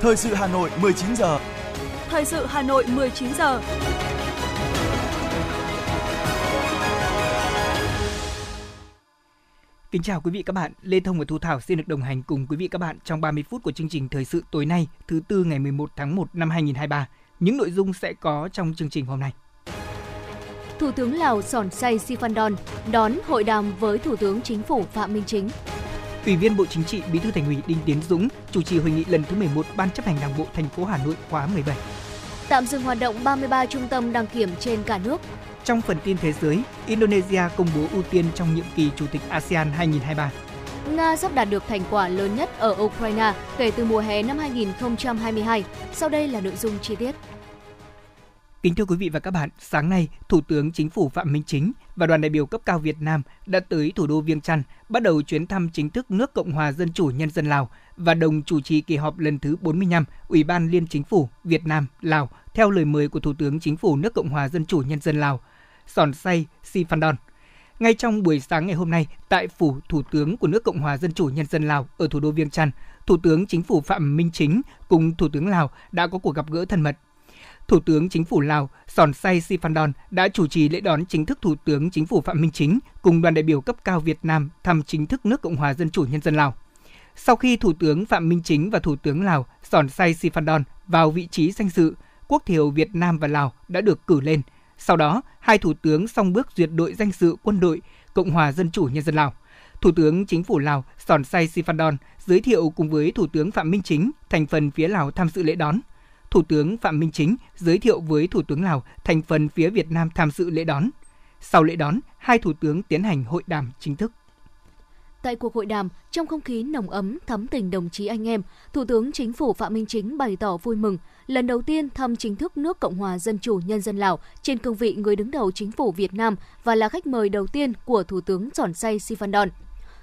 Thời sự Hà Nội 19 giờ. Thời sự Hà Nội 19 giờ. Kính chào quý vị các bạn, Lê Thông và Thu Thảo xin được đồng hành cùng quý vị các bạn trong 30 phút của chương trình Thời sự tối nay, thứ tư ngày 11 tháng 1 năm 2023. Những nội dung sẽ có trong chương trình hôm nay. Thủ tướng Lào Sòn Say Sifandon đón hội đàm với Thủ tướng Chính phủ Phạm Minh Chính. Ủy viên Bộ Chính trị, Bí thư Thành ủy Đinh Tiến Dũng chủ trì hội nghị lần thứ 11 Ban chấp hành Đảng bộ thành phố Hà Nội khóa 17. Tạm dừng hoạt động 33 trung tâm đăng kiểm trên cả nước. Trong phần tin thế giới, Indonesia công bố ưu tiên trong nhiệm kỳ Chủ tịch ASEAN 2023. Nga sắp đạt được thành quả lớn nhất ở Ukraine kể từ mùa hè năm 2022. Sau đây là nội dung chi tiết. Kính thưa quý vị và các bạn, sáng nay, Thủ tướng Chính phủ Phạm Minh Chính và đoàn đại biểu cấp cao Việt Nam đã tới thủ đô Viêng Chăn, bắt đầu chuyến thăm chính thức nước Cộng hòa Dân chủ Nhân dân Lào và đồng chủ trì kỳ họp lần thứ 45 Ủy ban Liên Chính phủ Việt Nam Lào theo lời mời của Thủ tướng Chính phủ nước Cộng hòa Dân chủ Nhân dân Lào, Sòn Say Sifandon. Ngay trong buổi sáng ngày hôm nay, tại phủ Thủ tướng của nước Cộng hòa Dân chủ Nhân dân Lào ở thủ đô Viêng Chăn, Thủ tướng Chính phủ Phạm Minh Chính cùng Thủ tướng Lào đã có cuộc gặp gỡ thân mật Thủ tướng Chính phủ Lào Sòn Say Sifandon đã chủ trì lễ đón chính thức Thủ tướng Chính phủ Phạm Minh Chính cùng đoàn đại biểu cấp cao Việt Nam thăm chính thức nước Cộng hòa Dân chủ Nhân dân Lào. Sau khi Thủ tướng Phạm Minh Chính và Thủ tướng Lào Sòn Say Sifandon vào vị trí danh dự, quốc thiều Việt Nam và Lào đã được cử lên. Sau đó, hai thủ tướng song bước duyệt đội danh dự quân đội Cộng hòa Dân chủ Nhân dân Lào. Thủ tướng Chính phủ Lào Sòn Say Sifandon giới thiệu cùng với Thủ tướng Phạm Minh Chính thành phần phía Lào tham dự lễ đón. Thủ tướng Phạm Minh Chính giới thiệu với Thủ tướng Lào thành phần phía Việt Nam tham dự lễ đón. Sau lễ đón, hai thủ tướng tiến hành hội đàm chính thức. Tại cuộc hội đàm, trong không khí nồng ấm, thắm tình đồng chí anh em, Thủ tướng Chính phủ Phạm Minh Chính bày tỏ vui mừng lần đầu tiên thăm chính thức nước Cộng hòa Dân chủ Nhân dân Lào trên cương vị người đứng đầu chính phủ Việt Nam và là khách mời đầu tiên của Thủ tướng Sòn Say Sifandon.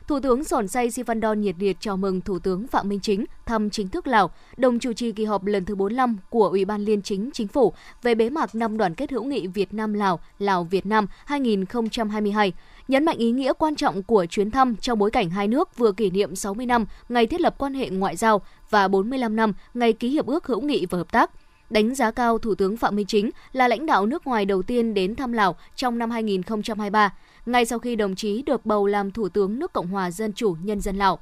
Thủ tướng Sòn Say Sivandon nhiệt liệt chào mừng Thủ tướng Phạm Minh Chính thăm chính thức Lào, đồng chủ trì kỳ họp lần thứ 45 của Ủy ban Liên chính Chính phủ về bế mạc năm đoàn kết hữu nghị Việt Nam Lào, Lào Việt Nam 2022 nhấn mạnh ý nghĩa quan trọng của chuyến thăm trong bối cảnh hai nước vừa kỷ niệm 60 năm ngày thiết lập quan hệ ngoại giao và 45 năm ngày ký hiệp ước hữu nghị và hợp tác. Đánh giá cao Thủ tướng Phạm Minh Chính là lãnh đạo nước ngoài đầu tiên đến thăm Lào trong năm 2023 ngay sau khi đồng chí được bầu làm Thủ tướng nước Cộng hòa Dân chủ Nhân dân Lào.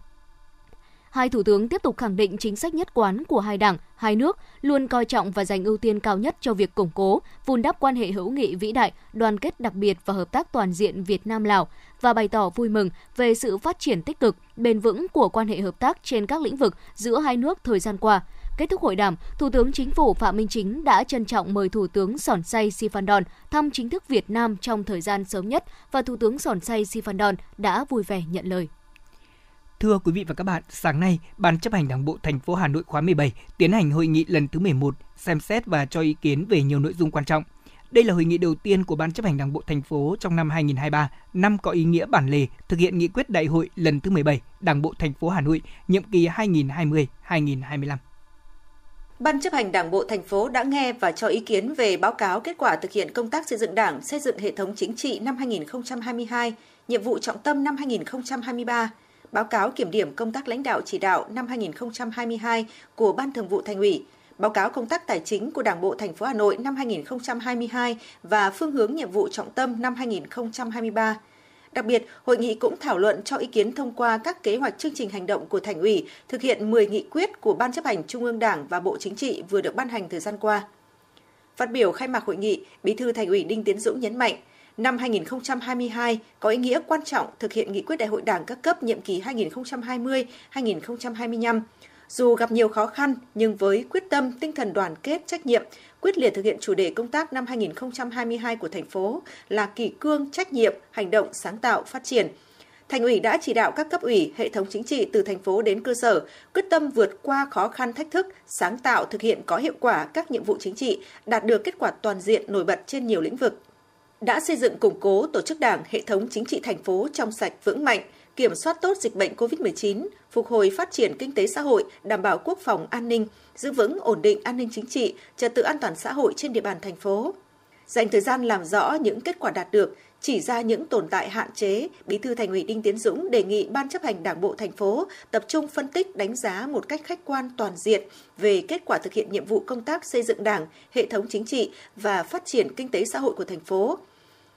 Hai thủ tướng tiếp tục khẳng định chính sách nhất quán của hai đảng, hai nước luôn coi trọng và dành ưu tiên cao nhất cho việc củng cố, vun đắp quan hệ hữu nghị vĩ đại, đoàn kết đặc biệt và hợp tác toàn diện Việt Nam Lào và bày tỏ vui mừng về sự phát triển tích cực, bền vững của quan hệ hợp tác trên các lĩnh vực giữa hai nước thời gian qua. Kết thúc hội đàm, Thủ tướng Chính phủ Phạm Minh Chính đã trân trọng mời Thủ tướng Sòn Say Sifandon thăm chính thức Việt Nam trong thời gian sớm nhất và Thủ tướng Sòn Say Sifandon đã vui vẻ nhận lời. Thưa quý vị và các bạn, sáng nay, Ban chấp hành Đảng bộ thành phố Hà Nội khóa 17 tiến hành hội nghị lần thứ 11, xem xét và cho ý kiến về nhiều nội dung quan trọng. Đây là hội nghị đầu tiên của Ban chấp hành Đảng bộ thành phố trong năm 2023, năm có ý nghĩa bản lề thực hiện nghị quyết đại hội lần thứ 17 Đảng bộ thành phố Hà Nội, nhiệm kỳ 2020-2025. Ban chấp hành Đảng bộ thành phố đã nghe và cho ý kiến về báo cáo kết quả thực hiện công tác xây dựng Đảng, xây dựng hệ thống chính trị năm 2022, nhiệm vụ trọng tâm năm 2023, báo cáo kiểm điểm công tác lãnh đạo chỉ đạo năm 2022 của Ban Thường vụ Thành ủy, báo cáo công tác tài chính của Đảng bộ thành phố Hà Nội năm 2022 và phương hướng nhiệm vụ trọng tâm năm 2023 Đặc biệt, hội nghị cũng thảo luận cho ý kiến thông qua các kế hoạch chương trình hành động của Thành ủy thực hiện 10 nghị quyết của Ban chấp hành Trung ương Đảng và Bộ Chính trị vừa được ban hành thời gian qua. Phát biểu khai mạc hội nghị, Bí thư Thành ủy Đinh Tiến Dũng nhấn mạnh, năm 2022 có ý nghĩa quan trọng thực hiện nghị quyết đại hội Đảng các cấp nhiệm kỳ 2020-2025. Dù gặp nhiều khó khăn, nhưng với quyết tâm, tinh thần đoàn kết, trách nhiệm, quyết liệt thực hiện chủ đề công tác năm 2022 của thành phố là kỳ cương, trách nhiệm, hành động, sáng tạo, phát triển. Thành ủy đã chỉ đạo các cấp ủy, hệ thống chính trị từ thành phố đến cơ sở quyết tâm vượt qua khó khăn thách thức, sáng tạo thực hiện có hiệu quả các nhiệm vụ chính trị, đạt được kết quả toàn diện nổi bật trên nhiều lĩnh vực. Đã xây dựng củng cố tổ chức đảng, hệ thống chính trị thành phố trong sạch vững mạnh, kiểm soát tốt dịch bệnh COVID-19, phục hồi phát triển kinh tế xã hội, đảm bảo quốc phòng an ninh, giữ vững ổn định an ninh chính trị, trật tự an toàn xã hội trên địa bàn thành phố. Dành thời gian làm rõ những kết quả đạt được, chỉ ra những tồn tại hạn chế, Bí thư Thành ủy Đinh Tiến Dũng đề nghị Ban chấp hành Đảng bộ thành phố tập trung phân tích đánh giá một cách khách quan toàn diện về kết quả thực hiện nhiệm vụ công tác xây dựng Đảng, hệ thống chính trị và phát triển kinh tế xã hội của thành phố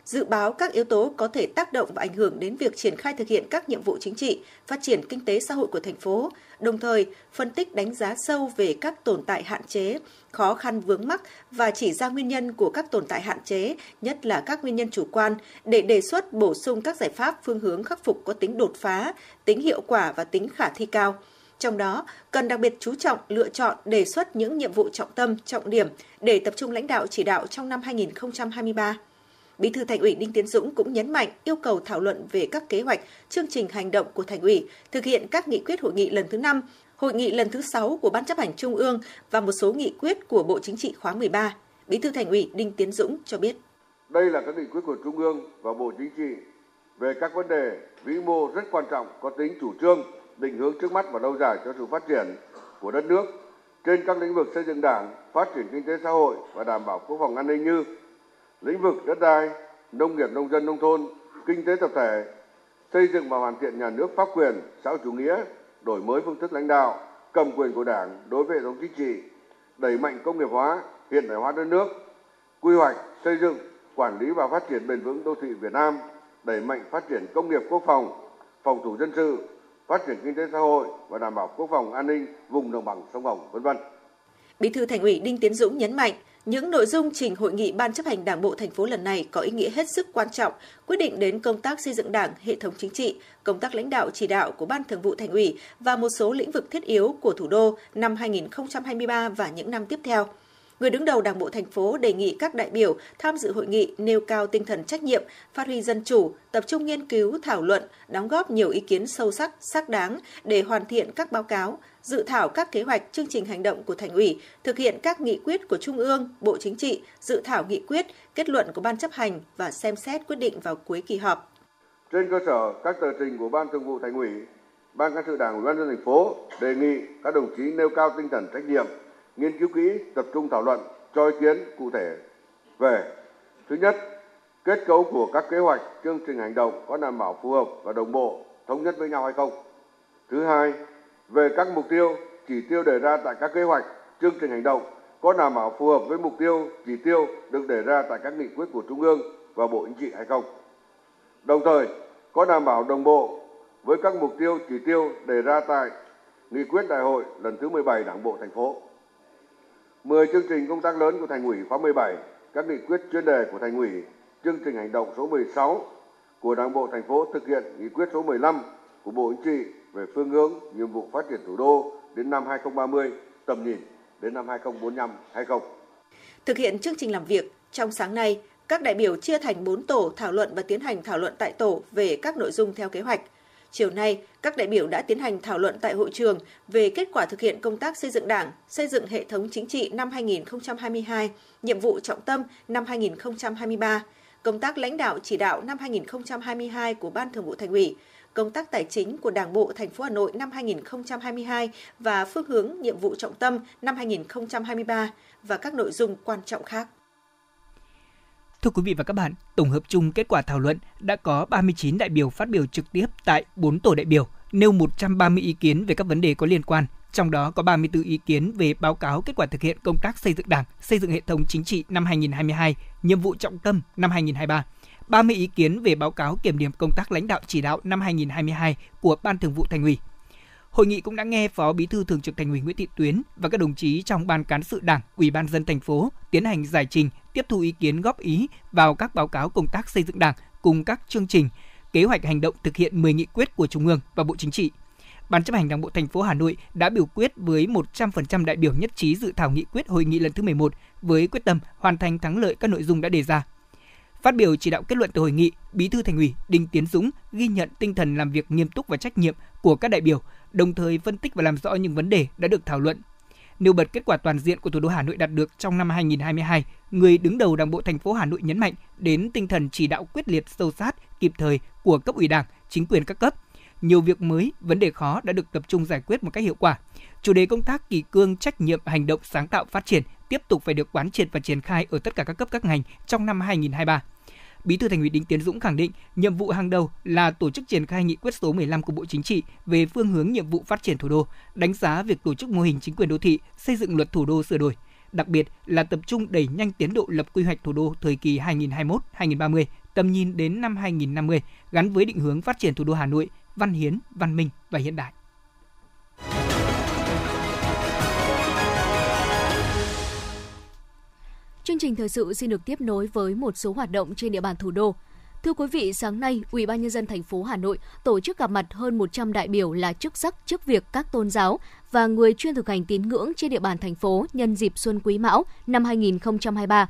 dự báo các yếu tố có thể tác động và ảnh hưởng đến việc triển khai thực hiện các nhiệm vụ chính trị, phát triển kinh tế xã hội của thành phố, đồng thời phân tích đánh giá sâu về các tồn tại hạn chế, khó khăn vướng mắc và chỉ ra nguyên nhân của các tồn tại hạn chế, nhất là các nguyên nhân chủ quan, để đề xuất bổ sung các giải pháp phương hướng khắc phục có tính đột phá, tính hiệu quả và tính khả thi cao. Trong đó, cần đặc biệt chú trọng lựa chọn đề xuất những nhiệm vụ trọng tâm, trọng điểm để tập trung lãnh đạo chỉ đạo trong năm 2023. Bí thư Thành ủy Đinh Tiến Dũng cũng nhấn mạnh yêu cầu thảo luận về các kế hoạch, chương trình hành động của Thành ủy, thực hiện các nghị quyết hội nghị lần thứ 5, hội nghị lần thứ 6 của Ban chấp hành Trung ương và một số nghị quyết của Bộ Chính trị khóa 13. Bí thư Thành ủy Đinh Tiến Dũng cho biết. Đây là các nghị quyết của Trung ương và Bộ Chính trị về các vấn đề vĩ mô rất quan trọng có tính chủ trương, định hướng trước mắt và lâu dài cho sự phát triển của đất nước trên các lĩnh vực xây dựng đảng, phát triển kinh tế xã hội và đảm bảo quốc phòng an ninh như lĩnh vực đất đai, nông nghiệp nông dân nông thôn, kinh tế tập thể, xây dựng và hoàn thiện nhà nước pháp quyền, xã hội chủ nghĩa, đổi mới phương thức lãnh đạo, cầm quyền của Đảng đối với hệ thống chính trị, đẩy mạnh công nghiệp hóa, hiện đại hóa đất nước, quy hoạch, xây dựng, quản lý và phát triển bền vững đô thị Việt Nam, đẩy mạnh phát triển công nghiệp quốc phòng, phòng thủ dân sự, phát triển kinh tế xã hội và đảm bảo quốc phòng an ninh vùng đồng bằng sông Hồng, vân vân. Bí thư Thành ủy Đinh Tiến Dũng nhấn mạnh, những nội dung trình hội nghị Ban chấp hành Đảng bộ thành phố lần này có ý nghĩa hết sức quan trọng, quyết định đến công tác xây dựng Đảng, hệ thống chính trị, công tác lãnh đạo chỉ đạo của Ban Thường vụ Thành ủy và một số lĩnh vực thiết yếu của thủ đô năm 2023 và những năm tiếp theo. Người đứng đầu Đảng bộ thành phố đề nghị các đại biểu tham dự hội nghị nêu cao tinh thần trách nhiệm, phát huy dân chủ, tập trung nghiên cứu, thảo luận, đóng góp nhiều ý kiến sâu sắc, xác đáng để hoàn thiện các báo cáo, dự thảo các kế hoạch, chương trình hành động của thành ủy, thực hiện các nghị quyết của Trung ương, Bộ Chính trị, dự thảo nghị quyết, kết luận của Ban chấp hành và xem xét quyết định vào cuối kỳ họp. Trên cơ sở các tờ trình của Ban Thường vụ Thành ủy, Ban Cán sự Đảng Ủy ban dân thành phố đề nghị các đồng chí nêu cao tinh thần trách nhiệm, nghiên cứu kỹ, tập trung thảo luận, cho ý kiến cụ thể về thứ nhất, kết cấu của các kế hoạch, chương trình hành động có đảm bảo phù hợp và đồng bộ, thống nhất với nhau hay không. Thứ hai, về các mục tiêu, chỉ tiêu đề ra tại các kế hoạch, chương trình hành động có đảm bảo phù hợp với mục tiêu, chỉ tiêu được đề ra tại các nghị quyết của Trung ương và Bộ Chính trị hay không. Đồng thời, có đảm bảo đồng bộ với các mục tiêu, chỉ tiêu đề ra tại nghị quyết đại hội lần thứ 17 Đảng bộ thành phố. 10 chương trình công tác lớn của Thành ủy khóa 17, các nghị quyết chuyên đề của Thành ủy, chương trình hành động số 16 của Đảng bộ thành phố thực hiện nghị quyết số 15 của Bộ Chính trị về phương hướng nhiệm vụ phát triển thủ đô đến năm 2030, tầm nhìn đến năm 2045 hay không. Thực hiện chương trình làm việc, trong sáng nay, các đại biểu chia thành 4 tổ thảo luận và tiến hành thảo luận tại tổ về các nội dung theo kế hoạch. Chiều nay, các đại biểu đã tiến hành thảo luận tại hội trường về kết quả thực hiện công tác xây dựng Đảng, xây dựng hệ thống chính trị năm 2022, nhiệm vụ trọng tâm năm 2023, công tác lãnh đạo chỉ đạo năm 2022 của Ban Thường vụ Thành ủy, công tác tài chính của Đảng bộ thành phố Hà Nội năm 2022 và phương hướng nhiệm vụ trọng tâm năm 2023 và các nội dung quan trọng khác. Thưa quý vị và các bạn, tổng hợp chung kết quả thảo luận đã có 39 đại biểu phát biểu trực tiếp tại 4 tổ đại biểu, nêu 130 ý kiến về các vấn đề có liên quan, trong đó có 34 ý kiến về báo cáo kết quả thực hiện công tác xây dựng Đảng, xây dựng hệ thống chính trị năm 2022, nhiệm vụ trọng tâm năm 2023 30 ý kiến về báo cáo kiểm điểm công tác lãnh đạo chỉ đạo năm 2022 của Ban Thường vụ Thành ủy. Hội nghị cũng đã nghe Phó Bí thư Thường trực Thành ủy Nguyễn Thị Tuyến và các đồng chí trong Ban cán sự Đảng, Ủy ban dân thành phố tiến hành giải trình, tiếp thu ý kiến góp ý vào các báo cáo công tác xây dựng Đảng cùng các chương trình, kế hoạch hành động thực hiện 10 nghị quyết của Trung ương và Bộ Chính trị. Ban chấp hành Đảng bộ thành phố Hà Nội đã biểu quyết với 100% đại biểu nhất trí dự thảo nghị quyết hội nghị lần thứ 11 với quyết tâm hoàn thành thắng lợi các nội dung đã đề ra. Phát biểu chỉ đạo kết luận từ hội nghị, Bí thư Thành ủy Đinh Tiến Dũng ghi nhận tinh thần làm việc nghiêm túc và trách nhiệm của các đại biểu, đồng thời phân tích và làm rõ những vấn đề đã được thảo luận. Nêu bật kết quả toàn diện của thủ đô Hà Nội đạt được trong năm 2022, người đứng đầu Đảng bộ thành phố Hà Nội nhấn mạnh đến tinh thần chỉ đạo quyết liệt sâu sát, kịp thời của cấp ủy Đảng, chính quyền các cấp. Nhiều việc mới, vấn đề khó đã được tập trung giải quyết một cách hiệu quả. Chủ đề công tác kỳ cương trách nhiệm hành động sáng tạo phát triển tiếp tục phải được quán triệt và triển khai ở tất cả các cấp các ngành trong năm 2023. Bí thư Thành ủy Đinh Tiến Dũng khẳng định, nhiệm vụ hàng đầu là tổ chức triển khai nghị quyết số 15 của Bộ Chính trị về phương hướng nhiệm vụ phát triển thủ đô, đánh giá việc tổ chức mô hình chính quyền đô thị, xây dựng luật thủ đô sửa đổi. Đặc biệt là tập trung đẩy nhanh tiến độ lập quy hoạch thủ đô thời kỳ 2021-2030, tầm nhìn đến năm 2050 gắn với định hướng phát triển thủ đô Hà Nội văn hiến, văn minh và hiện đại. Chương trình thời sự xin được tiếp nối với một số hoạt động trên địa bàn thủ đô. Thưa quý vị, sáng nay, Ủy ban nhân dân thành phố Hà Nội tổ chức gặp mặt hơn 100 đại biểu là chức sắc, chức việc các tôn giáo và người chuyên thực hành tín ngưỡng trên địa bàn thành phố nhân dịp Xuân Quý Mão năm 2023.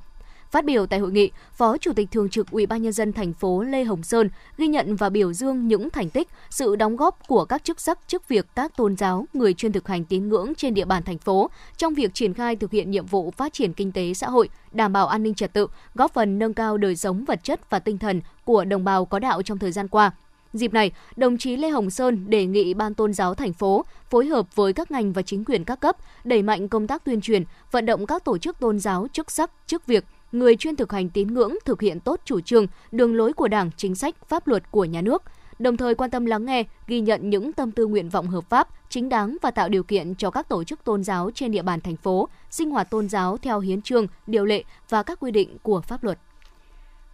Phát biểu tại hội nghị, Phó Chủ tịch Thường trực Ủy ban nhân dân thành phố Lê Hồng Sơn ghi nhận và biểu dương những thành tích, sự đóng góp của các chức sắc, chức việc các tôn giáo, người chuyên thực hành tín ngưỡng trên địa bàn thành phố trong việc triển khai thực hiện nhiệm vụ phát triển kinh tế xã hội, đảm bảo an ninh trật tự, góp phần nâng cao đời sống vật chất và tinh thần của đồng bào có đạo trong thời gian qua. Dịp này, đồng chí Lê Hồng Sơn đề nghị Ban Tôn giáo thành phố phối hợp với các ngành và chính quyền các cấp đẩy mạnh công tác tuyên truyền, vận động các tổ chức tôn giáo chức sắc, chức việc người chuyên thực hành tín ngưỡng thực hiện tốt chủ trương, đường lối của Đảng, chính sách, pháp luật của nhà nước, đồng thời quan tâm lắng nghe, ghi nhận những tâm tư nguyện vọng hợp pháp, chính đáng và tạo điều kiện cho các tổ chức tôn giáo trên địa bàn thành phố sinh hoạt tôn giáo theo hiến trương, điều lệ và các quy định của pháp luật.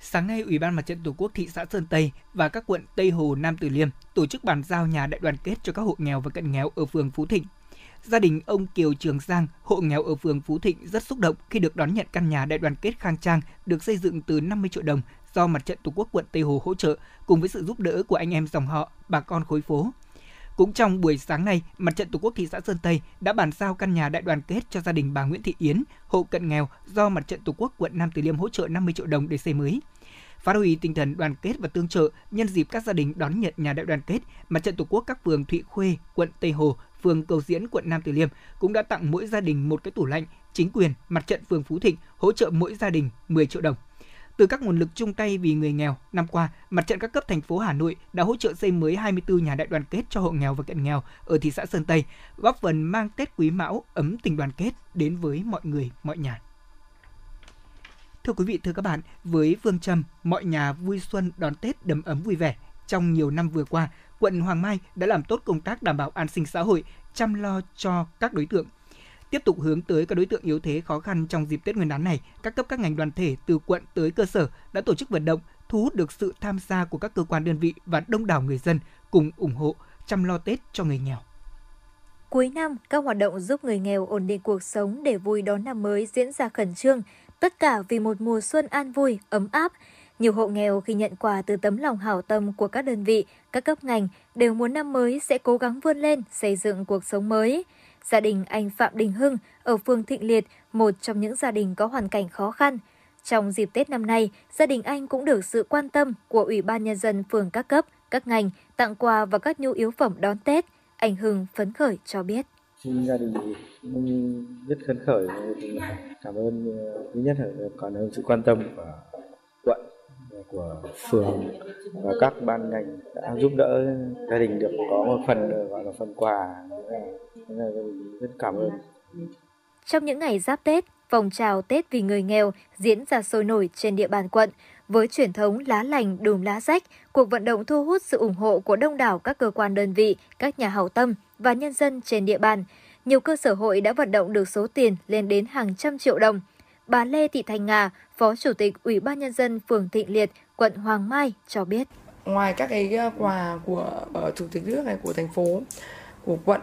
Sáng nay, Ủy ban Mặt trận Tổ quốc thị xã Sơn Tây và các quận Tây Hồ, Nam Từ Liêm tổ chức bàn giao nhà đại đoàn kết cho các hộ nghèo và cận nghèo ở phường Phú Thịnh, Gia đình ông Kiều Trường Giang, hộ nghèo ở phường Phú Thịnh rất xúc động khi được đón nhận căn nhà đại đoàn kết khang trang được xây dựng từ 50 triệu đồng do Mặt trận Tổ quốc quận Tây Hồ hỗ trợ cùng với sự giúp đỡ của anh em dòng họ, bà con khối phố. Cũng trong buổi sáng nay, Mặt trận Tổ quốc thị xã Sơn Tây đã bàn giao căn nhà đại đoàn kết cho gia đình bà Nguyễn Thị Yến, hộ cận nghèo do Mặt trận Tổ quốc quận Nam Từ Liêm hỗ trợ 50 triệu đồng để xây mới. Phát huy tinh thần đoàn kết và tương trợ nhân dịp các gia đình đón nhận nhà đại đoàn kết, Mặt trận Tổ quốc các phường Thụy Khuê, quận Tây Hồ phường Cầu Diễn, quận Nam Từ Liêm cũng đã tặng mỗi gia đình một cái tủ lạnh, chính quyền, mặt trận phường Phú Thịnh hỗ trợ mỗi gia đình 10 triệu đồng. Từ các nguồn lực chung tay vì người nghèo, năm qua, mặt trận các cấp thành phố Hà Nội đã hỗ trợ xây mới 24 nhà đại đoàn kết cho hộ nghèo và cận nghèo ở thị xã Sơn Tây, góp phần mang Tết Quý Mão ấm tình đoàn kết đến với mọi người, mọi nhà. Thưa quý vị, thưa các bạn, với phương châm mọi nhà vui xuân đón Tết đầm ấm vui vẻ, trong nhiều năm vừa qua, quận Hoàng Mai đã làm tốt công tác đảm bảo an sinh xã hội, chăm lo cho các đối tượng. Tiếp tục hướng tới các đối tượng yếu thế khó khăn trong dịp Tết Nguyên đán này, các cấp các ngành đoàn thể từ quận tới cơ sở đã tổ chức vận động, thu hút được sự tham gia của các cơ quan đơn vị và đông đảo người dân cùng ủng hộ chăm lo Tết cho người nghèo. Cuối năm, các hoạt động giúp người nghèo ổn định cuộc sống để vui đón năm mới diễn ra khẩn trương, tất cả vì một mùa xuân an vui, ấm áp, nhiều hộ nghèo khi nhận quà từ tấm lòng hảo tâm của các đơn vị, các cấp ngành đều muốn năm mới sẽ cố gắng vươn lên, xây dựng cuộc sống mới. Gia đình anh Phạm Đình Hưng ở phường Thịnh Liệt, một trong những gia đình có hoàn cảnh khó khăn. Trong dịp Tết năm nay, gia đình anh cũng được sự quan tâm của Ủy ban Nhân dân phường các cấp, các ngành, tặng quà và các nhu yếu phẩm đón Tết. Anh Hưng phấn khởi cho biết. gia đình rất phấn khởi cảm ơn ờ, thứ nhất là cảm ơn sự quan tâm của của phường và các ban ngành đã giúp đỡ gia đình được có một phần gọi là phần quà nên là rất cảm ơn trong những ngày giáp Tết, vòng trào Tết vì người nghèo diễn ra sôi nổi trên địa bàn quận. Với truyền thống lá lành đùm lá rách, cuộc vận động thu hút sự ủng hộ của đông đảo các cơ quan đơn vị, các nhà hảo tâm và nhân dân trên địa bàn. Nhiều cơ sở hội đã vận động được số tiền lên đến hàng trăm triệu đồng – Bà Lê Thị Thanh Nga, Phó Chủ tịch Ủy ban Nhân dân phường Thịnh Liệt, quận Hoàng Mai cho biết. Ngoài các cái ờ, quà của ờ, Chủ tịch nước này của thành phố, của quận,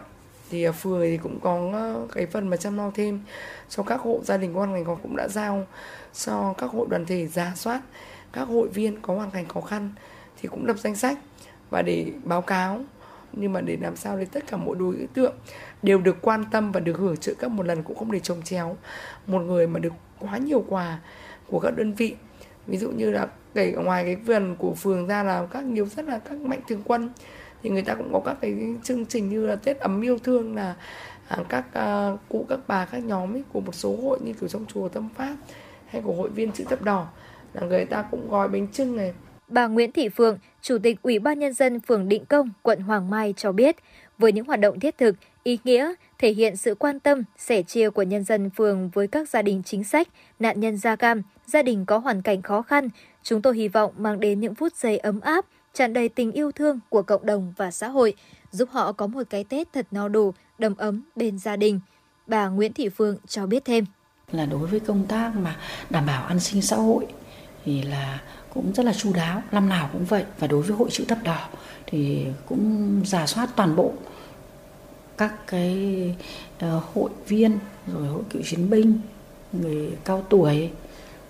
thì ờ, phường thì cũng có cái phần mà chăm lo thêm cho các hộ gia đình có hoàn cảnh cũng đã giao cho các hội đoàn thể giả soát các hội viên có hoàn cảnh khó khăn thì cũng lập danh sách và để báo cáo nhưng mà để làm sao để tất cả mỗi đối tượng đều được quan tâm và được hưởng trợ cấp một lần cũng không để trồng chéo một người mà được quá nhiều quà của các đơn vị. Ví dụ như là kể ngoài cái vườn của phường ra là các nhiều rất là các mạnh thường quân thì người ta cũng có các cái chương trình như là tết ấm yêu thương là à, các uh, cụ các bà các nhóm ấy của một số hội như kiểu trong chùa tâm pháp hay của hội viên chữ thập đỏ là người ta cũng gói bánh trưng này. Bà Nguyễn Thị Phượng, Chủ tịch Ủy ban Nhân dân phường Định Công, quận Hoàng Mai cho biết, với những hoạt động thiết thực, ý nghĩa, thể hiện sự quan tâm, sẻ chia của nhân dân phường với các gia đình chính sách, nạn nhân da cam, gia đình có hoàn cảnh khó khăn. Chúng tôi hy vọng mang đến những phút giây ấm áp, tràn đầy tình yêu thương của cộng đồng và xã hội, giúp họ có một cái Tết thật no đủ, đầm ấm bên gia đình. Bà Nguyễn Thị Phương cho biết thêm. Là đối với công tác mà đảm bảo an sinh xã hội thì là cũng rất là chu đáo, năm nào cũng vậy. Và đối với hội chữ thập đỏ thì cũng giả soát toàn bộ các cái ờ, hội viên rồi hội cựu chiến binh người cao tuổi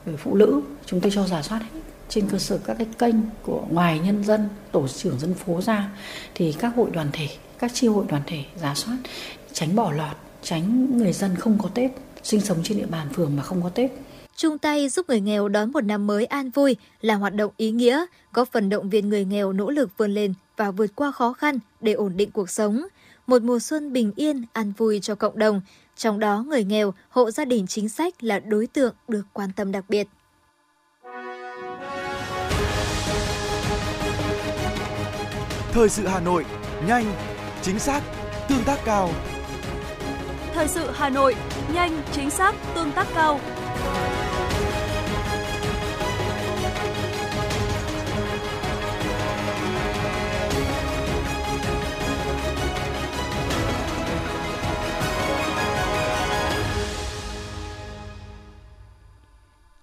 người phụ nữ chúng tôi cho giả soát hết trên cơ sở các cái kênh của ngoài nhân dân tổ trưởng dân phố ra thì các hội đoàn thể các chi hội đoàn thể giả soát tránh bỏ lọt tránh người dân không có tết sinh sống trên địa bàn phường mà không có tết chung tay giúp người nghèo đón một năm mới an vui là hoạt động ý nghĩa, góp phần động viên người nghèo nỗ lực vươn lên và vượt qua khó khăn để ổn định cuộc sống. Một mùa xuân bình yên, an vui cho cộng đồng, trong đó người nghèo, hộ gia đình chính sách là đối tượng được quan tâm đặc biệt. Thời sự Hà Nội, nhanh, chính xác, tương tác cao. Thời sự Hà Nội, nhanh, chính xác, tương tác cao.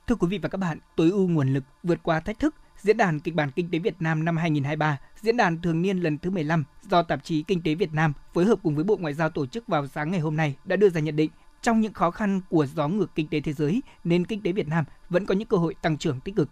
Thưa quý vị và các bạn, tối ưu nguồn lực vượt qua thách thức, Diễn đàn Kịch bản Kinh tế Việt Nam năm 2023, diễn đàn thường niên lần thứ 15 do tạp chí Kinh tế Việt Nam phối hợp cùng với Bộ Ngoại giao tổ chức vào sáng ngày hôm nay đã đưa ra nhận định trong những khó khăn của gió ngược kinh tế thế giới, nên kinh tế Việt Nam vẫn có những cơ hội tăng trưởng tích cực.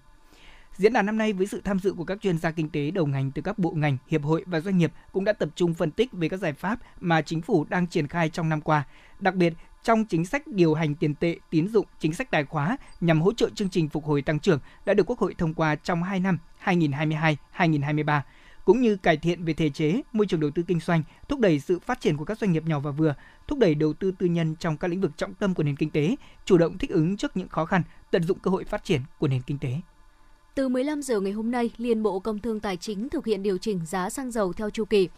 Diễn đàn năm nay với sự tham dự của các chuyên gia kinh tế đầu ngành từ các bộ ngành, hiệp hội và doanh nghiệp cũng đã tập trung phân tích về các giải pháp mà chính phủ đang triển khai trong năm qua, đặc biệt trong chính sách điều hành tiền tệ, tín dụng, chính sách tài khóa nhằm hỗ trợ chương trình phục hồi tăng trưởng đã được Quốc hội thông qua trong 2 năm 2022-2023 cũng như cải thiện về thể chế, môi trường đầu tư kinh doanh, thúc đẩy sự phát triển của các doanh nghiệp nhỏ và vừa, thúc đẩy đầu tư tư nhân trong các lĩnh vực trọng tâm của nền kinh tế, chủ động thích ứng trước những khó khăn, tận dụng cơ hội phát triển của nền kinh tế. Từ 15 giờ ngày hôm nay, Liên Bộ Công Thương Tài chính thực hiện điều chỉnh giá xăng dầu theo chu kỳ.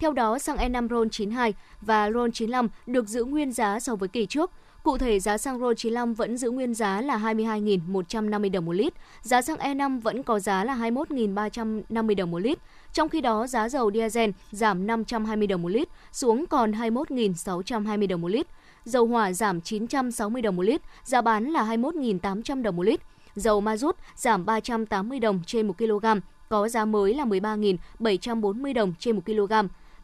Theo đó, xăng E5 RON92 và RON95 được giữ nguyên giá so với kỳ trước. Cụ thể, giá xăng RON95 vẫn giữ nguyên giá là 22.150 đồng một lít, giá xăng E5 vẫn có giá là 21.350 đồng một lít. Trong khi đó, giá dầu diesel giảm 520 đồng một lít xuống còn 21.620 đồng một lít. Dầu hỏa giảm 960 đồng một lít, giá bán là 21.800 đồng một lít. Dầu ma rút giảm 380 đồng trên 1 kg, có giá mới là 13.740 đồng trên 1 kg.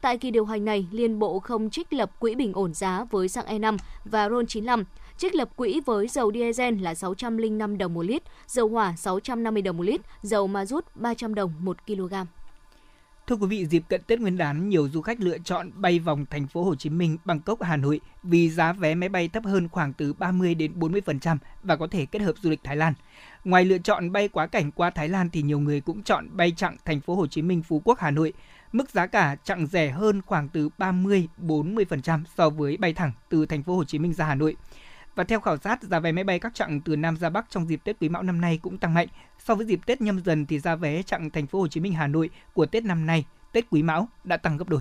Tại kỳ điều hành này, Liên Bộ không trích lập quỹ bình ổn giá với xăng E5 và RON95, trích lập quỹ với dầu diesel là 605 đồng một lít, dầu hỏa 650 đồng một lít, dầu ma rút 300 đồng một kg. Thưa quý vị, dịp cận Tết Nguyên đán, nhiều du khách lựa chọn bay vòng thành phố Hồ Chí Minh, Bangkok, Hà Nội vì giá vé máy bay thấp hơn khoảng từ 30 đến 40% và có thể kết hợp du lịch Thái Lan. Ngoài lựa chọn bay quá cảnh qua Thái Lan thì nhiều người cũng chọn bay chặng thành phố Hồ Chí Minh, Phú Quốc, Hà Nội. Mức giá cả chặng rẻ hơn khoảng từ 30-40% so với bay thẳng từ thành phố Hồ Chí Minh ra Hà Nội. Và theo khảo sát, giá vé máy bay các chặng từ Nam ra Bắc trong dịp Tết Quý Mão năm nay cũng tăng mạnh. So với dịp Tết Nhâm Dần thì giá vé chặng thành phố Hồ Chí Minh Hà Nội của Tết năm nay, Tết Quý Mão đã tăng gấp đôi.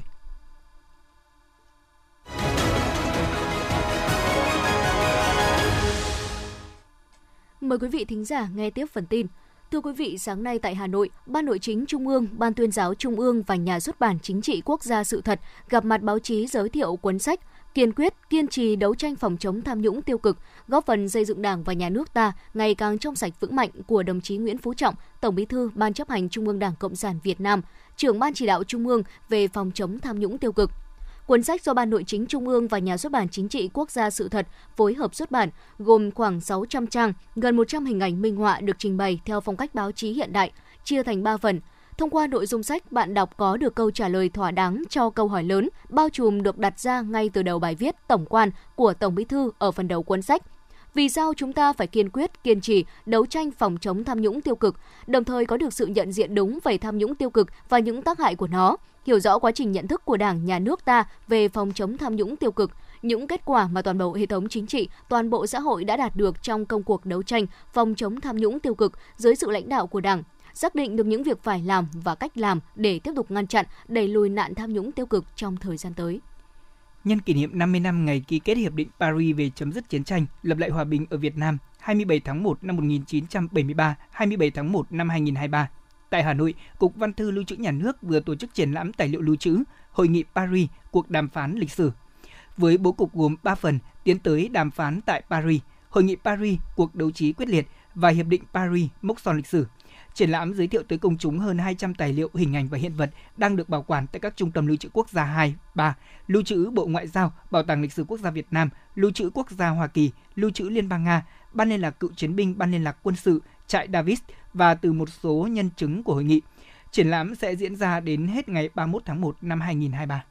Mời quý vị thính giả nghe tiếp phần tin. Thưa quý vị, sáng nay tại Hà Nội, Ban Nội chính Trung ương, Ban tuyên giáo Trung ương và Nhà xuất bản Chính trị Quốc gia sự thật gặp mặt báo chí giới thiệu cuốn sách kiên quyết, kiên trì đấu tranh phòng chống tham nhũng tiêu cực, góp phần xây dựng Đảng và nhà nước ta ngày càng trong sạch vững mạnh của đồng chí Nguyễn Phú Trọng, Tổng Bí thư Ban chấp hành Trung ương Đảng Cộng sản Việt Nam, trưởng Ban chỉ đạo Trung ương về phòng chống tham nhũng tiêu cực. Cuốn sách do Ban Nội chính Trung ương và Nhà xuất bản Chính trị Quốc gia sự thật phối hợp xuất bản, gồm khoảng 600 trang, gần 100 hình ảnh minh họa được trình bày theo phong cách báo chí hiện đại, chia thành 3 phần. Thông qua nội dung sách, bạn đọc có được câu trả lời thỏa đáng cho câu hỏi lớn, bao trùm được đặt ra ngay từ đầu bài viết tổng quan của Tổng Bí thư ở phần đầu cuốn sách – vì sao chúng ta phải kiên quyết, kiên trì đấu tranh phòng chống tham nhũng tiêu cực, đồng thời có được sự nhận diện đúng về tham nhũng tiêu cực và những tác hại của nó, hiểu rõ quá trình nhận thức của Đảng, Nhà nước ta về phòng chống tham nhũng tiêu cực, những kết quả mà toàn bộ hệ thống chính trị, toàn bộ xã hội đã đạt được trong công cuộc đấu tranh phòng chống tham nhũng tiêu cực dưới sự lãnh đạo của Đảng, xác định được những việc phải làm và cách làm để tiếp tục ngăn chặn, đẩy lùi nạn tham nhũng tiêu cực trong thời gian tới nhân kỷ niệm 50 năm ngày ký kết Hiệp định Paris về chấm dứt chiến tranh, lập lại hòa bình ở Việt Nam 27 tháng 1 năm 1973, 27 tháng 1 năm 2023. Tại Hà Nội, Cục Văn thư Lưu trữ Nhà nước vừa tổ chức triển lãm tài liệu lưu trữ Hội nghị Paris, cuộc đàm phán lịch sử. Với bố cục gồm 3 phần tiến tới đàm phán tại Paris, Hội nghị Paris, cuộc đấu trí quyết liệt và Hiệp định Paris, mốc son lịch sử – Triển lãm giới thiệu tới công chúng hơn 200 tài liệu, hình ảnh và hiện vật đang được bảo quản tại các trung tâm lưu trữ quốc gia 2, 3, lưu trữ Bộ Ngoại giao, Bảo tàng lịch sử quốc gia Việt Nam, lưu trữ quốc gia Hoa Kỳ, lưu trữ Liên bang Nga, Ban liên lạc cựu chiến binh, Ban liên lạc quân sự, trại Davis và từ một số nhân chứng của hội nghị. Triển lãm sẽ diễn ra đến hết ngày 31 tháng 1 năm 2023.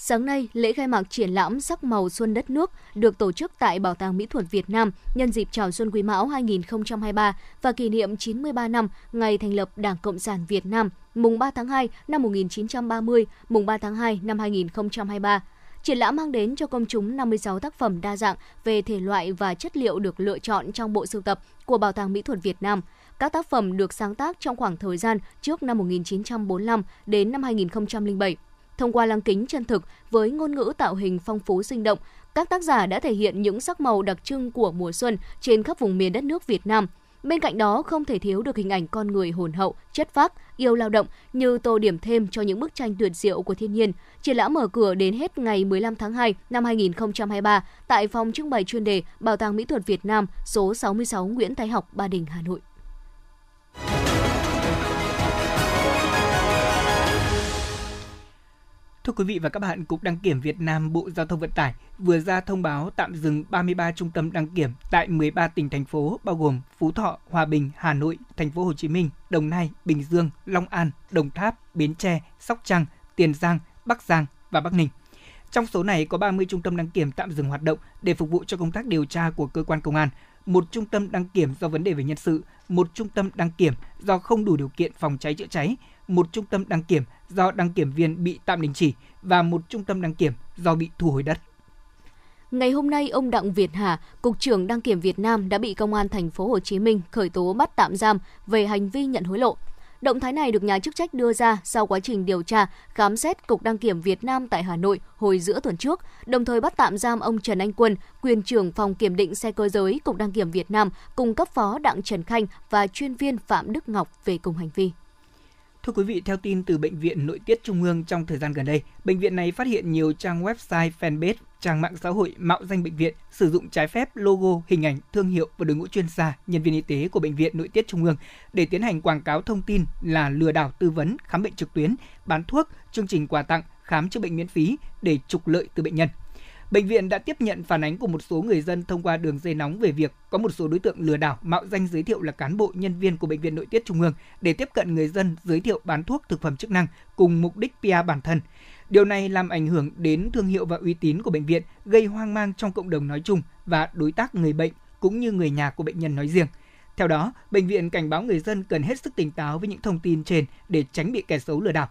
Sáng nay, lễ khai mạc triển lãm Sắc màu xuân đất nước được tổ chức tại Bảo tàng Mỹ thuật Việt Nam nhân dịp chào xuân Quý Mão 2023 và kỷ niệm 93 năm ngày thành lập Đảng Cộng sản Việt Nam, mùng 3 tháng 2 năm 1930, mùng 3 tháng 2 năm 2023. Triển lãm mang đến cho công chúng 56 tác phẩm đa dạng về thể loại và chất liệu được lựa chọn trong bộ sưu tập của Bảo tàng Mỹ thuật Việt Nam. Các tác phẩm được sáng tác trong khoảng thời gian trước năm 1945 đến năm 2007 Thông qua lăng kính chân thực với ngôn ngữ tạo hình phong phú sinh động, các tác giả đã thể hiện những sắc màu đặc trưng của mùa xuân trên khắp vùng miền đất nước Việt Nam. Bên cạnh đó không thể thiếu được hình ảnh con người hồn hậu, chất phác, yêu lao động như tô điểm thêm cho những bức tranh tuyệt diệu của thiên nhiên. Triển lãm mở cửa đến hết ngày 15 tháng 2 năm 2023 tại phòng trưng bày chuyên đề Bảo tàng Mỹ thuật Việt Nam số 66 Nguyễn Thái Học, Ba Đình, Hà Nội. Thưa quý vị và các bạn, Cục Đăng kiểm Việt Nam Bộ Giao thông Vận tải vừa ra thông báo tạm dừng 33 trung tâm đăng kiểm tại 13 tỉnh thành phố bao gồm Phú Thọ, Hòa Bình, Hà Nội, Thành phố Hồ Chí Minh, Đồng Nai, Bình Dương, Long An, Đồng Tháp, Bến Tre, Sóc Trăng, Tiền Giang, Bắc Giang và Bắc Ninh. Trong số này có 30 trung tâm đăng kiểm tạm dừng hoạt động để phục vụ cho công tác điều tra của cơ quan công an, một trung tâm đăng kiểm do vấn đề về nhân sự, một trung tâm đăng kiểm do không đủ điều kiện phòng cháy chữa cháy, một trung tâm đăng kiểm do đăng kiểm viên bị tạm đình chỉ và một trung tâm đăng kiểm do bị thu hồi đất. Ngày hôm nay, ông Đặng Việt Hà, cục trưởng đăng kiểm Việt Nam đã bị công an thành phố Hồ Chí Minh khởi tố bắt tạm giam về hành vi nhận hối lộ. Động thái này được nhà chức trách đưa ra sau quá trình điều tra, khám xét Cục Đăng kiểm Việt Nam tại Hà Nội hồi giữa tuần trước, đồng thời bắt tạm giam ông Trần Anh Quân, quyền trưởng phòng kiểm định xe cơ giới Cục Đăng kiểm Việt Nam, cùng cấp phó Đặng Trần Khanh và chuyên viên Phạm Đức Ngọc về cùng hành vi. Thưa quý vị, theo tin từ Bệnh viện Nội tiết Trung ương trong thời gian gần đây, bệnh viện này phát hiện nhiều trang website, fanpage, trang mạng xã hội mạo danh bệnh viện sử dụng trái phép logo, hình ảnh, thương hiệu và đội ngũ chuyên gia, nhân viên y tế của Bệnh viện Nội tiết Trung ương để tiến hành quảng cáo thông tin là lừa đảo tư vấn, khám bệnh trực tuyến, bán thuốc, chương trình quà tặng, khám chữa bệnh miễn phí để trục lợi từ bệnh nhân. Bệnh viện đã tiếp nhận phản ánh của một số người dân thông qua đường dây nóng về việc có một số đối tượng lừa đảo mạo danh giới thiệu là cán bộ nhân viên của bệnh viện nội tiết trung ương để tiếp cận người dân giới thiệu bán thuốc thực phẩm chức năng cùng mục đích PR bản thân. Điều này làm ảnh hưởng đến thương hiệu và uy tín của bệnh viện, gây hoang mang trong cộng đồng nói chung và đối tác người bệnh cũng như người nhà của bệnh nhân nói riêng. Theo đó, bệnh viện cảnh báo người dân cần hết sức tỉnh táo với những thông tin trên để tránh bị kẻ xấu lừa đảo.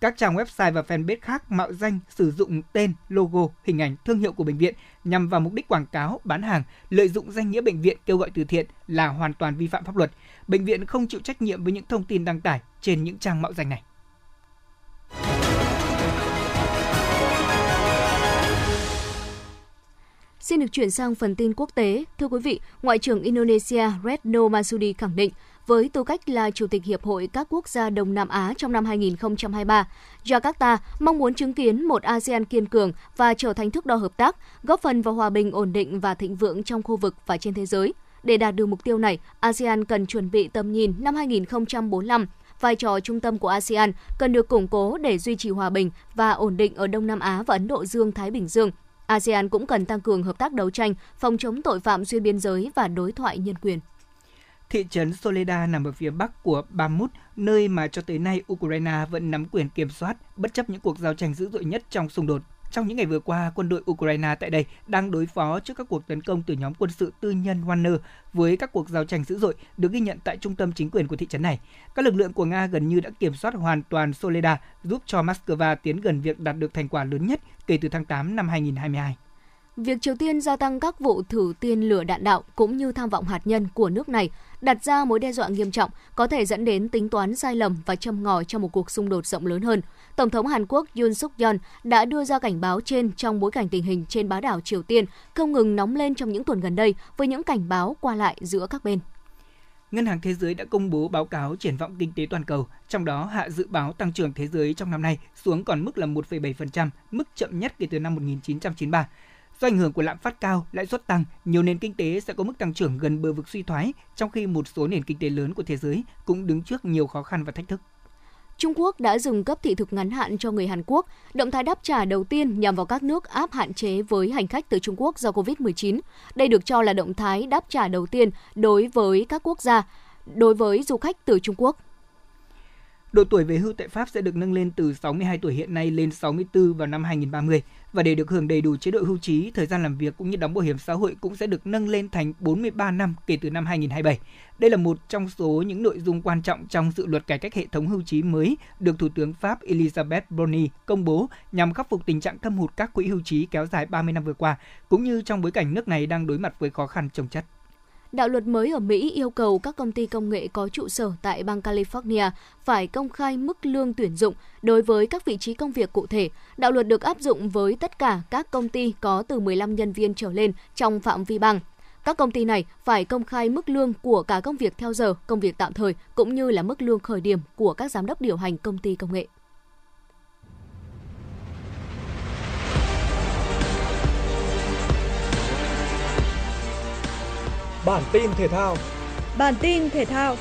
Các trang website và fanpage khác mạo danh sử dụng tên, logo, hình ảnh, thương hiệu của bệnh viện nhằm vào mục đích quảng cáo, bán hàng, lợi dụng danh nghĩa bệnh viện kêu gọi từ thiện là hoàn toàn vi phạm pháp luật. Bệnh viện không chịu trách nhiệm với những thông tin đăng tải trên những trang mạo danh này. Xin được chuyển sang phần tin quốc tế. Thưa quý vị, Ngoại trưởng Indonesia Retno Marsudi khẳng định với tư cách là Chủ tịch Hiệp hội các quốc gia Đông Nam Á trong năm 2023. Jakarta mong muốn chứng kiến một ASEAN kiên cường và trở thành thước đo hợp tác, góp phần vào hòa bình, ổn định và thịnh vượng trong khu vực và trên thế giới. Để đạt được mục tiêu này, ASEAN cần chuẩn bị tầm nhìn năm 2045 vai trò trung tâm của ASEAN cần được củng cố để duy trì hòa bình và ổn định ở Đông Nam Á và Ấn Độ Dương-Thái Bình Dương. ASEAN cũng cần tăng cường hợp tác đấu tranh, phòng chống tội phạm xuyên biên giới và đối thoại nhân quyền. Thị trấn Soleda nằm ở phía bắc của Bamut, nơi mà cho tới nay Ukraine vẫn nắm quyền kiểm soát bất chấp những cuộc giao tranh dữ dội nhất trong xung đột. Trong những ngày vừa qua, quân đội Ukraine tại đây đang đối phó trước các cuộc tấn công từ nhóm quân sự tư nhân Wagner với các cuộc giao tranh dữ dội được ghi nhận tại trung tâm chính quyền của thị trấn này. Các lực lượng của Nga gần như đã kiểm soát hoàn toàn Soledad, giúp cho Moscow tiến gần việc đạt được thành quả lớn nhất kể từ tháng 8 năm 2022. Việc Triều Tiên gia tăng các vụ thử tiên lửa đạn đạo cũng như tham vọng hạt nhân của nước này đặt ra mối đe dọa nghiêm trọng, có thể dẫn đến tính toán sai lầm và châm ngòi cho một cuộc xung đột rộng lớn hơn. Tổng thống Hàn Quốc Yoon suk yeol đã đưa ra cảnh báo trên trong bối cảnh tình hình trên bán đảo Triều Tiên không ngừng nóng lên trong những tuần gần đây với những cảnh báo qua lại giữa các bên. Ngân hàng Thế giới đã công bố báo cáo triển vọng kinh tế toàn cầu, trong đó hạ dự báo tăng trưởng thế giới trong năm nay xuống còn mức là 1,7%, mức chậm nhất kể từ năm 1993. Do ảnh hưởng của lạm phát cao, lãi suất tăng, nhiều nền kinh tế sẽ có mức tăng trưởng gần bờ vực suy thoái, trong khi một số nền kinh tế lớn của thế giới cũng đứng trước nhiều khó khăn và thách thức. Trung Quốc đã dừng cấp thị thực ngắn hạn cho người Hàn Quốc, động thái đáp trả đầu tiên nhằm vào các nước áp hạn chế với hành khách từ Trung Quốc do Covid-19. Đây được cho là động thái đáp trả đầu tiên đối với các quốc gia, đối với du khách từ Trung Quốc. Độ tuổi về hưu tại Pháp sẽ được nâng lên từ 62 tuổi hiện nay lên 64 vào năm 2030 và để được hưởng đầy đủ chế độ hưu trí, thời gian làm việc cũng như đóng bảo hiểm xã hội cũng sẽ được nâng lên thành 43 năm kể từ năm 2027. Đây là một trong số những nội dung quan trọng trong dự luật cải cách hệ thống hưu trí mới được Thủ tướng Pháp Elisabeth Boni công bố nhằm khắc phục tình trạng thâm hụt các quỹ hưu trí kéo dài 30 năm vừa qua, cũng như trong bối cảnh nước này đang đối mặt với khó khăn trồng chất. Đạo luật mới ở Mỹ yêu cầu các công ty công nghệ có trụ sở tại bang California phải công khai mức lương tuyển dụng đối với các vị trí công việc cụ thể. Đạo luật được áp dụng với tất cả các công ty có từ 15 nhân viên trở lên trong phạm vi bang. Các công ty này phải công khai mức lương của cả công việc theo giờ, công việc tạm thời cũng như là mức lương khởi điểm của các giám đốc điều hành công ty công nghệ. Bản tin thể thao. Bản tin thể thao.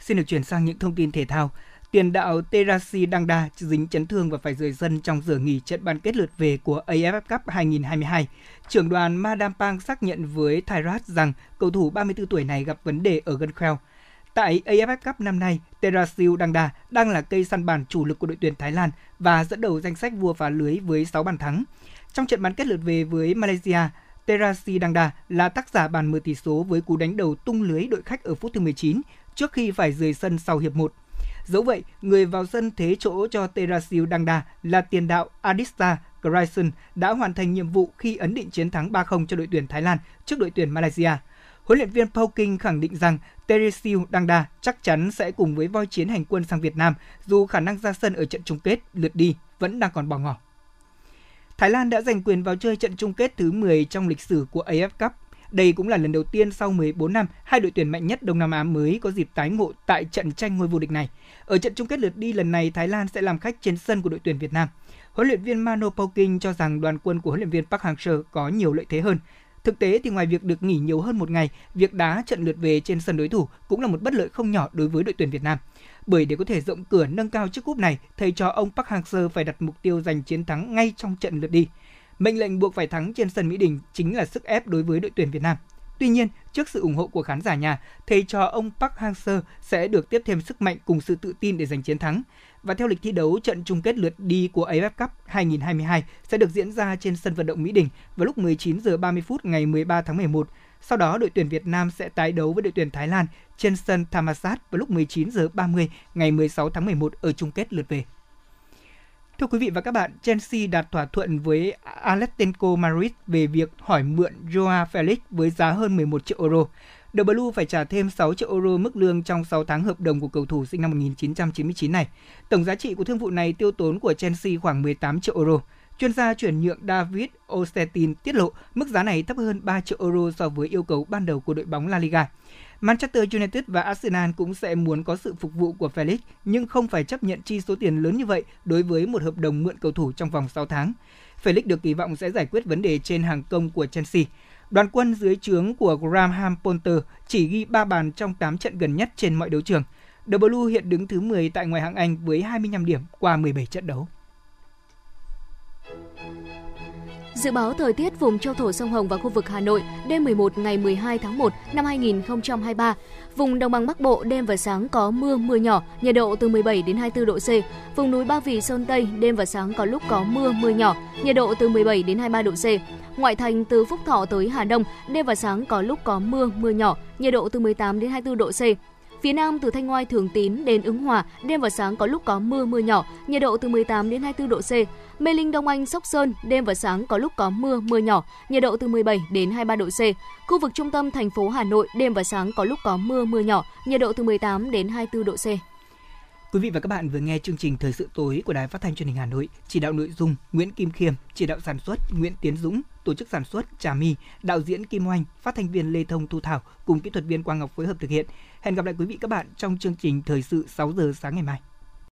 Xin được chuyển sang những thông tin thể thao. Tiền đạo Terasi Dangda dính chấn thương và phải rời sân trong giờ nghỉ trận bán kết lượt về của AFF Cup 2022. Trưởng đoàn Madame Pang xác nhận với Thairat rằng cầu thủ 34 tuổi này gặp vấn đề ở gân kheo. Tại AFF Cup năm nay, Terasil Dangda đang là cây săn bàn chủ lực của đội tuyển Thái Lan và dẫn đầu danh sách vua phá lưới với 6 bàn thắng. Trong trận bán kết lượt về với Malaysia, Terasi Dangda là tác giả bàn mở tỷ số với cú đánh đầu tung lưới đội khách ở phút thứ 19 trước khi phải rời sân sau hiệp 1. Dẫu vậy, người vào sân thế chỗ cho Terasiu Dangda là tiền đạo Adista Grayson đã hoàn thành nhiệm vụ khi ấn định chiến thắng 3-0 cho đội tuyển Thái Lan trước đội tuyển Malaysia. Huấn luyện viên Paul King khẳng định rằng Teresio Dangda chắc chắn sẽ cùng với voi chiến hành quân sang Việt Nam, dù khả năng ra sân ở trận chung kết lượt đi vẫn đang còn bỏ ngỏ. Thái Lan đã giành quyền vào chơi trận chung kết thứ 10 trong lịch sử của AF Cup. Đây cũng là lần đầu tiên sau 14 năm, hai đội tuyển mạnh nhất Đông Nam Á mới có dịp tái ngộ tại trận tranh ngôi vô địch này. Ở trận chung kết lượt đi lần này, Thái Lan sẽ làm khách trên sân của đội tuyển Việt Nam. Huấn luyện viên Mano Poking cho rằng đoàn quân của huấn luyện viên Park Hang-seo có nhiều lợi thế hơn. Thực tế thì ngoài việc được nghỉ nhiều hơn một ngày, việc đá trận lượt về trên sân đối thủ cũng là một bất lợi không nhỏ đối với đội tuyển Việt Nam. Bởi để có thể rộng cửa nâng cao chiếc cúp này, thầy trò ông Park Hang-seo phải đặt mục tiêu giành chiến thắng ngay trong trận lượt đi. Mệnh lệnh buộc phải thắng trên sân Mỹ Đình chính là sức ép đối với đội tuyển Việt Nam. Tuy nhiên, trước sự ủng hộ của khán giả nhà, thầy trò ông Park Hang-seo sẽ được tiếp thêm sức mạnh cùng sự tự tin để giành chiến thắng. Và theo lịch thi đấu, trận chung kết lượt đi của AFF Cup 2022 sẽ được diễn ra trên sân vận động Mỹ Đình vào lúc 19 giờ 30 phút ngày 13 tháng 11. Sau đó, đội tuyển Việt Nam sẽ tái đấu với đội tuyển Thái Lan trên sân Thammasat vào lúc 19 giờ 30 ngày 16 tháng 11 ở chung kết lượt về. Thưa quý vị và các bạn, Chelsea đạt thỏa thuận với Atletico Madrid về việc hỏi mượn Joao Felix với giá hơn 11 triệu euro. The Blue phải trả thêm 6 triệu euro mức lương trong 6 tháng hợp đồng của cầu thủ sinh năm 1999 này. Tổng giá trị của thương vụ này tiêu tốn của Chelsea khoảng 18 triệu euro. Chuyên gia chuyển nhượng David Ostetin tiết lộ mức giá này thấp hơn 3 triệu euro so với yêu cầu ban đầu của đội bóng La Liga. Manchester United và Arsenal cũng sẽ muốn có sự phục vụ của Felix, nhưng không phải chấp nhận chi số tiền lớn như vậy đối với một hợp đồng mượn cầu thủ trong vòng 6 tháng. Felix được kỳ vọng sẽ giải quyết vấn đề trên hàng công của Chelsea. Đoàn quân dưới trướng của Graham Potter chỉ ghi 3 bàn trong 8 trận gần nhất trên mọi đấu trường. The Blue hiện đứng thứ 10 tại ngoại hạng Anh với 25 điểm qua 17 trận đấu. Dự báo thời tiết vùng châu thổ sông Hồng và khu vực Hà Nội đêm 11 ngày 12 tháng 1 năm 2023. Vùng đồng bằng Bắc Bộ đêm và sáng có mưa, mưa nhỏ, nhiệt độ từ 17 đến 24 độ C. Vùng núi Ba Vì Sơn Tây đêm và sáng có lúc có mưa, mưa nhỏ, nhiệt độ từ 17 đến 23 độ C. Ngoại thành từ Phúc Thọ tới Hà Đông đêm và sáng có lúc có mưa, mưa nhỏ, nhiệt độ từ 18 đến 24 độ C. Phía Nam từ Thanh oai Thường Tín đến Ứng Hòa, đêm và sáng có lúc có mưa mưa nhỏ, nhiệt độ từ 18 đến 24 độ C. Mê Linh Đông Anh Sóc Sơn, đêm và sáng có lúc có mưa mưa nhỏ, nhiệt độ từ 17 đến 23 độ C. Khu vực trung tâm thành phố Hà Nội, đêm và sáng có lúc có mưa mưa nhỏ, nhiệt độ từ 18 đến 24 độ C. Quý vị và các bạn vừa nghe chương trình Thời sự tối của Đài Phát thanh Truyền hình Hà Nội, chỉ đạo nội dung Nguyễn Kim Khiêm, chỉ đạo sản xuất Nguyễn Tiến Dũng, tổ chức sản xuất Trà My, đạo diễn Kim Oanh, phát thanh viên Lê Thông Thu Thảo cùng kỹ thuật viên Quang Ngọc phối hợp thực hiện. Hẹn gặp lại quý vị các bạn trong chương trình Thời sự 6 giờ sáng ngày mai.